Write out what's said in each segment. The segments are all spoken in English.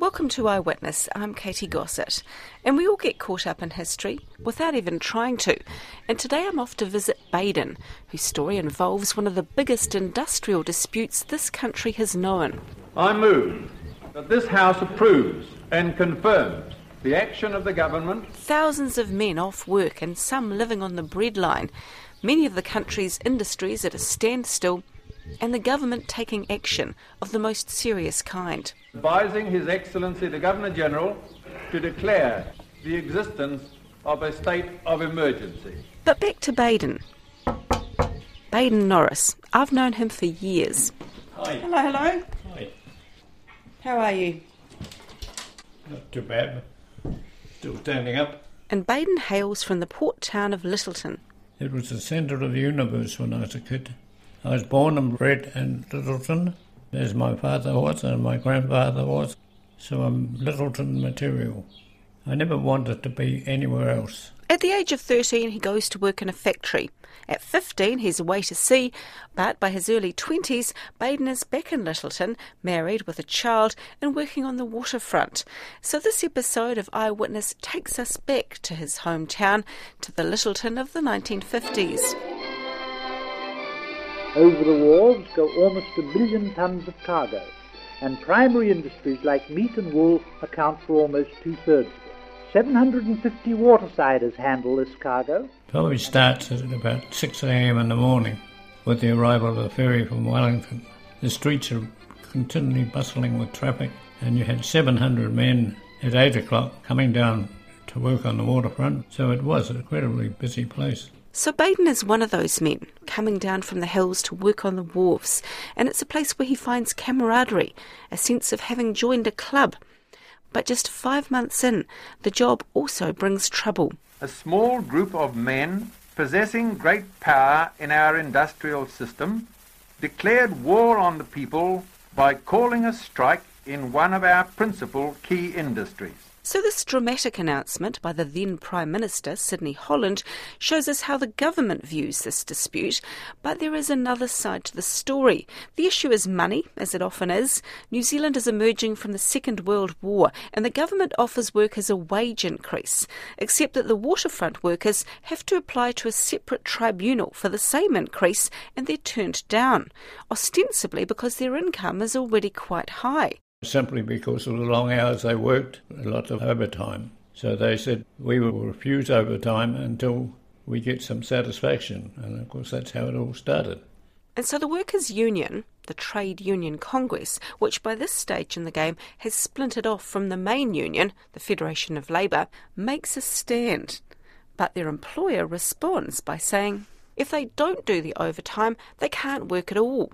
Welcome to Eyewitness. I'm Katy Gosset, and we all get caught up in history without even trying to. And today I'm off to visit Baden, whose story involves one of the biggest industrial disputes this country has known. I move that this House approves and confirms the action of the government Thousands of men off work and some living on the breadline, many of the country's industries at a standstill, and the government taking action of the most serious kind. advising His Excellency the Governor General to declare the existence of a state of emergency. But back to Baden. Baden Norris. I've known him for years. Hi. Hello, hello. Hi. How are you? Not too bad. Still standing up. And Baden hails from the port town of Lyttelton. It was the centre of the universe when I was a kid. I was born and bred in Lyttelton, as my father was and my grandfather was, so I'm Lyttelton material. I never wanted to be anywhere else. At the age of 13, he goes to work in a factory. At 15, he's away to sea, but by his early 20s, Baden is back in Lyttelton, married with a child, and working on the waterfront. So this episode of Eyewitness takes us back to his hometown, to the Lyttelton of the 1950s. Over the wharves go almost a million tons of cargo, and primary industries like meat and wool account for almost two thirds of it. 750 watersiders handle this cargo. Probably starts at about 6 a.m. in the morning with the arrival of the ferry from Wellington. The streets are continually bustling with traffic, and you had 700 men at 8 o'clock coming down to work on the waterfront, so it was an incredibly busy place. So Baden is one of those men coming down from the hills to work on the wharves, and it's a place where he finds camaraderie, a sense of having joined a club. But just five months in, the job also brings trouble. A small group of men possessing great power in our industrial system declared war on the people by calling a strike in one of our principal key industries. So, this dramatic announcement by the then Prime Minister, Sidney Holland, shows us how the government views this dispute. But there is another side to the story. The issue is money, as it often is. New Zealand is emerging from the Second World War, and the government offers workers a wage increase, except that the waterfront workers have to apply to a separate tribunal for the same increase, and they're turned down, ostensibly because their income is already quite high. Simply because of the long hours they worked, a lot of overtime. So they said, we will refuse overtime until we get some satisfaction. And of course, that's how it all started. And so the Workers' Union, the Trade Union Congress, which by this stage in the game has splintered off from the main union, the Federation of Labour, makes a stand. But their employer responds by saying if they don't do the overtime, they can't work at all.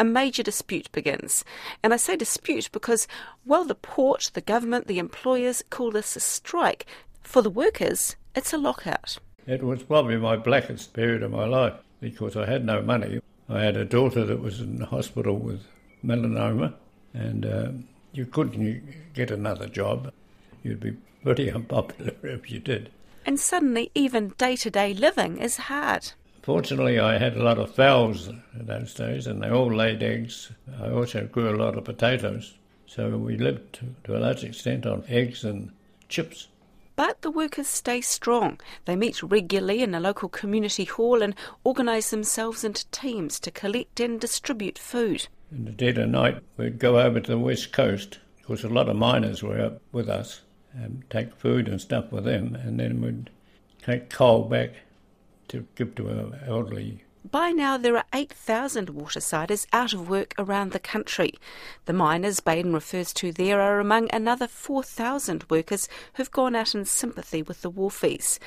A major dispute begins. And I say dispute because while the port, the government, the employers call this a strike, for the workers, it's a lockout. It was probably my blackest period of my life because I had no money. I had a daughter that was in the hospital with melanoma, and uh, you couldn't get another job. You'd be pretty unpopular if you did. And suddenly, even day to day living is hard. Fortunately, I had a lot of fowls in those days, and they all laid eggs. I also grew a lot of potatoes, so we lived to, to a large extent on eggs and chips. But the workers stay strong. They meet regularly in a local community hall and organise themselves into teams to collect and distribute food. In the dead of night, we'd go over to the west coast, because a lot of miners were up with us, and take food and stuff with them, and then we'd take coal back to give to our elderly By now, there are 8,000 watersiders out of work around the country. The miners Baden refers to there are among another 4,000 workers who've gone out in sympathy with the wharfies.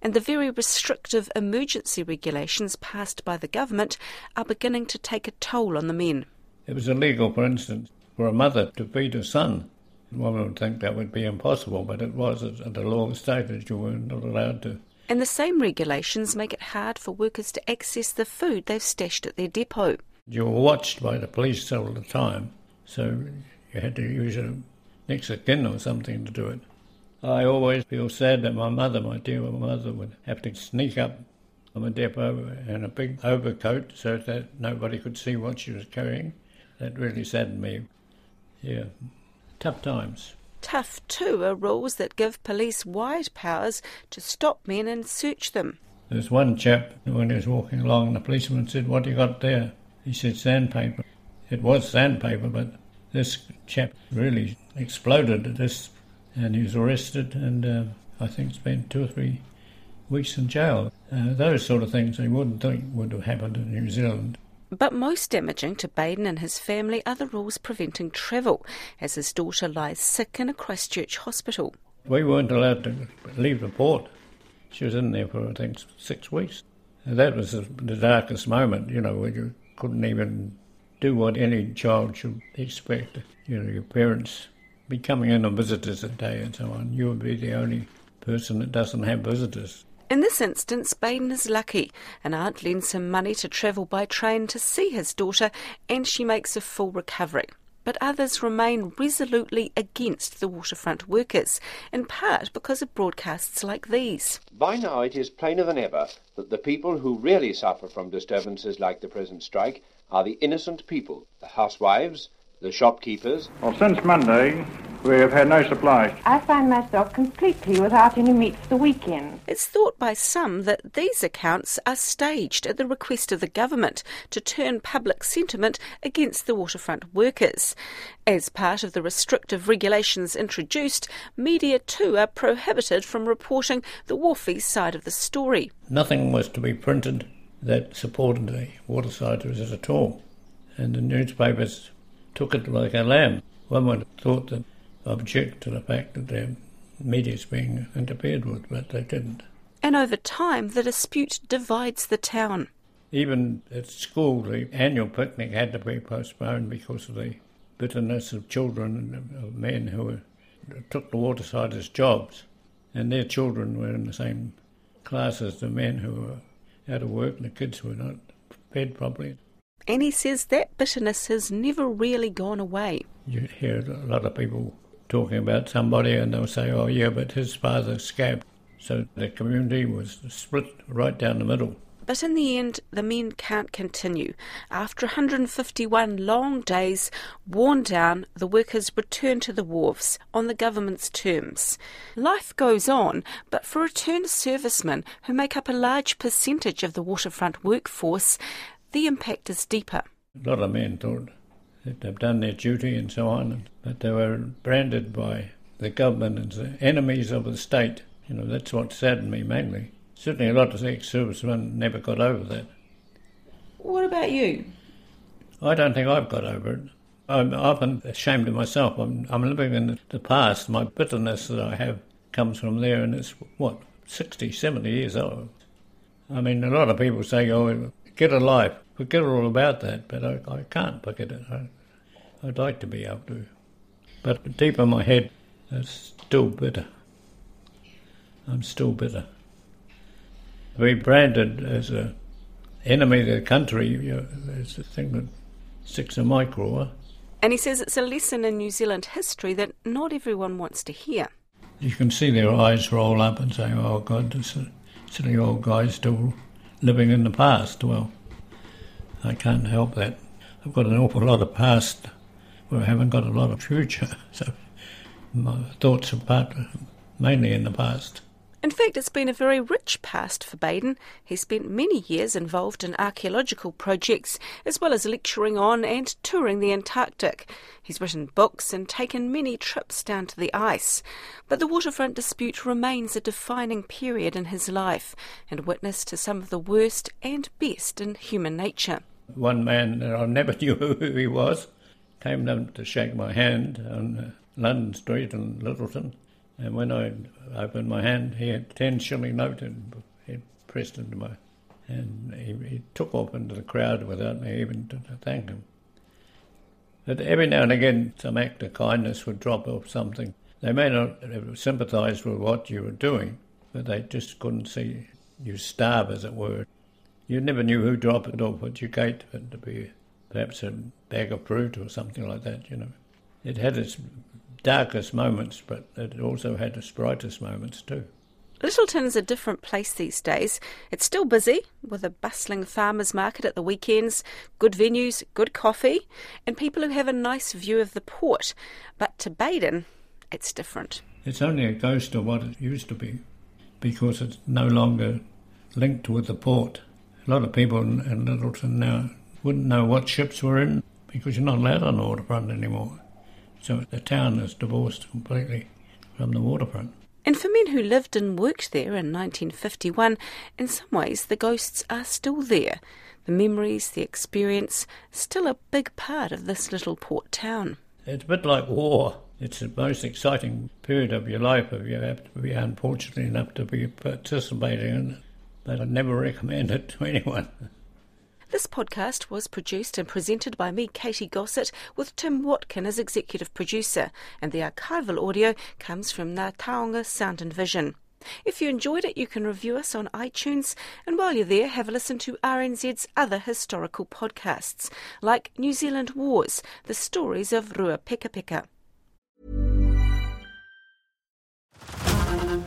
And the very restrictive emergency regulations passed by the government are beginning to take a toll on the men. It was illegal, for instance, for a mother to feed her son. One would think that would be impossible, but it was at the law stated you were not allowed to. And the same regulations make it hard for workers to access the food they've stashed at their depot. You were watched by the police all the time, so you had to use a next or something to do it. I always feel sad that my mother, my dear mother, would have to sneak up on the depot in a big overcoat so that nobody could see what she was carrying. That really saddened me. Yeah, tough times. Tough, too, are rules that give police wide powers to stop men and search them. There's one chap, when he was walking along, and the policeman said, What you got there? He said, Sandpaper. It was sandpaper, but this chap really exploded at this, and he was arrested, and uh, I think spent two or three weeks in jail. Uh, those sort of things I wouldn't think would have happened in New Zealand. But most damaging to Baden and his family are the rules preventing travel, as his daughter lies sick in a Christchurch hospital. We weren't allowed to leave the port. She was in there for, I think, six weeks. And that was the darkest moment, you know, where you couldn't even do what any child should expect. You know, your parents be coming in on visitors a day and so on. You would be the only person that doesn't have visitors. In this instance, Baden is lucky. An aunt lends him money to travel by train to see his daughter, and she makes a full recovery. But others remain resolutely against the waterfront workers, in part because of broadcasts like these. By now, it is plainer than ever that the people who really suffer from disturbances like the present strike are the innocent people, the housewives, the shopkeepers. Well, since Monday, we have had no supplies. I find myself completely without any meat for the weekend. It's thought by some that these accounts are staged at the request of the government to turn public sentiment against the waterfront workers. As part of the restrictive regulations introduced, media too are prohibited from reporting the wharfies side of the story. Nothing was to be printed that supported the watersiders at all. And the newspapers took it like a lamb. One would have thought that object to the fact that their media is being interfered with, but they didn't. And over time, the dispute divides the town. Even at school, the annual picnic had to be postponed because of the bitterness of children and of men who were, took the waterside as jobs, and their children were in the same class as the men who were out of work, and the kids were not fed properly. And he says that bitterness has never really gone away. You hear a lot of people talking about somebody and they'll say, oh, yeah, but his father scabbed. So the community was split right down the middle. But in the end, the men can't continue. After 151 long days, worn down, the workers return to the wharves on the government's terms. Life goes on, but for returned servicemen who make up a large percentage of the waterfront workforce, the impact is deeper. A lot of men thought that they've done their duty and so on, but they were branded by the government as the enemies of the state. You know, that's what saddened me mainly. Certainly a lot of ex-servicemen never got over that. What about you? I don't think I've got over it. I'm often ashamed of myself. I'm, I'm living in the past. My bitterness that I have comes from there, and it's, what, 60, 70 years old. I mean, a lot of people say, oh, get a life. Forget all about that, but I, I can't forget it. I, I'd like to be able to. But deep in my head, it's still bitter. I'm still bitter. To be branded as an enemy of the country you know, is a thing that sticks in my craw. And he says it's a lesson in New Zealand history that not everyone wants to hear. You can see their eyes roll up and say, oh, God, this silly old guy's still living in the past. Well, I can't help that. I've got an awful lot of past where I haven't got a lot of future. So my thoughts are mainly in the past. In fact, it's been a very rich past for Baden. He spent many years involved in archaeological projects, as well as lecturing on and touring the Antarctic. He's written books and taken many trips down to the ice. But the waterfront dispute remains a defining period in his life and witness to some of the worst and best in human nature. One man that I never knew who he was came down to shake my hand on uh, London Street in Lyttelton. and when I opened my hand, he had a 10 shilling note and he pressed into my and he, he, took off into the crowd without me even to thank him. But every now and again, some act of kindness would drop off something. They may not sympathise with what you were doing, but they just couldn't see you starve, as it were. You never knew who dropped it off at your gate, but to be perhaps a bag of fruit or something like that, you know. It had its darkest moments, but it also had its brightest moments too. Lyttelton's a different place these days. It's still busy, with a bustling farmers market at the weekends, good venues, good coffee, and people who have a nice view of the port. But to Baden, it's different. It's only a ghost of what it used to be, because it's no longer linked with the port. A lot of people in, in Lyttelton now wouldn't know what ships were in, because you're not allowed on the waterfront anymore. So the town is divorced completely from the waterfront. And for men who lived and worked there in 1951, in some ways the ghosts are still there. The memories, the experience, still a big part of this little port town. It's a bit like war. It's the most exciting period of your life if you have to be unfortunate enough to be participating in it. But I never recommend it to anyone. This podcast was produced and presented by me, Katy Gosset, with Tim Watkin as executive producer, and the archival audio comes from Ngā Taonga Sound and Vision. If you enjoyed it, you can review us on iTunes, and while you're there, have a listen to RNZ's other historical podcasts, like New Zealand Wars, the stories of Ruapekapeka.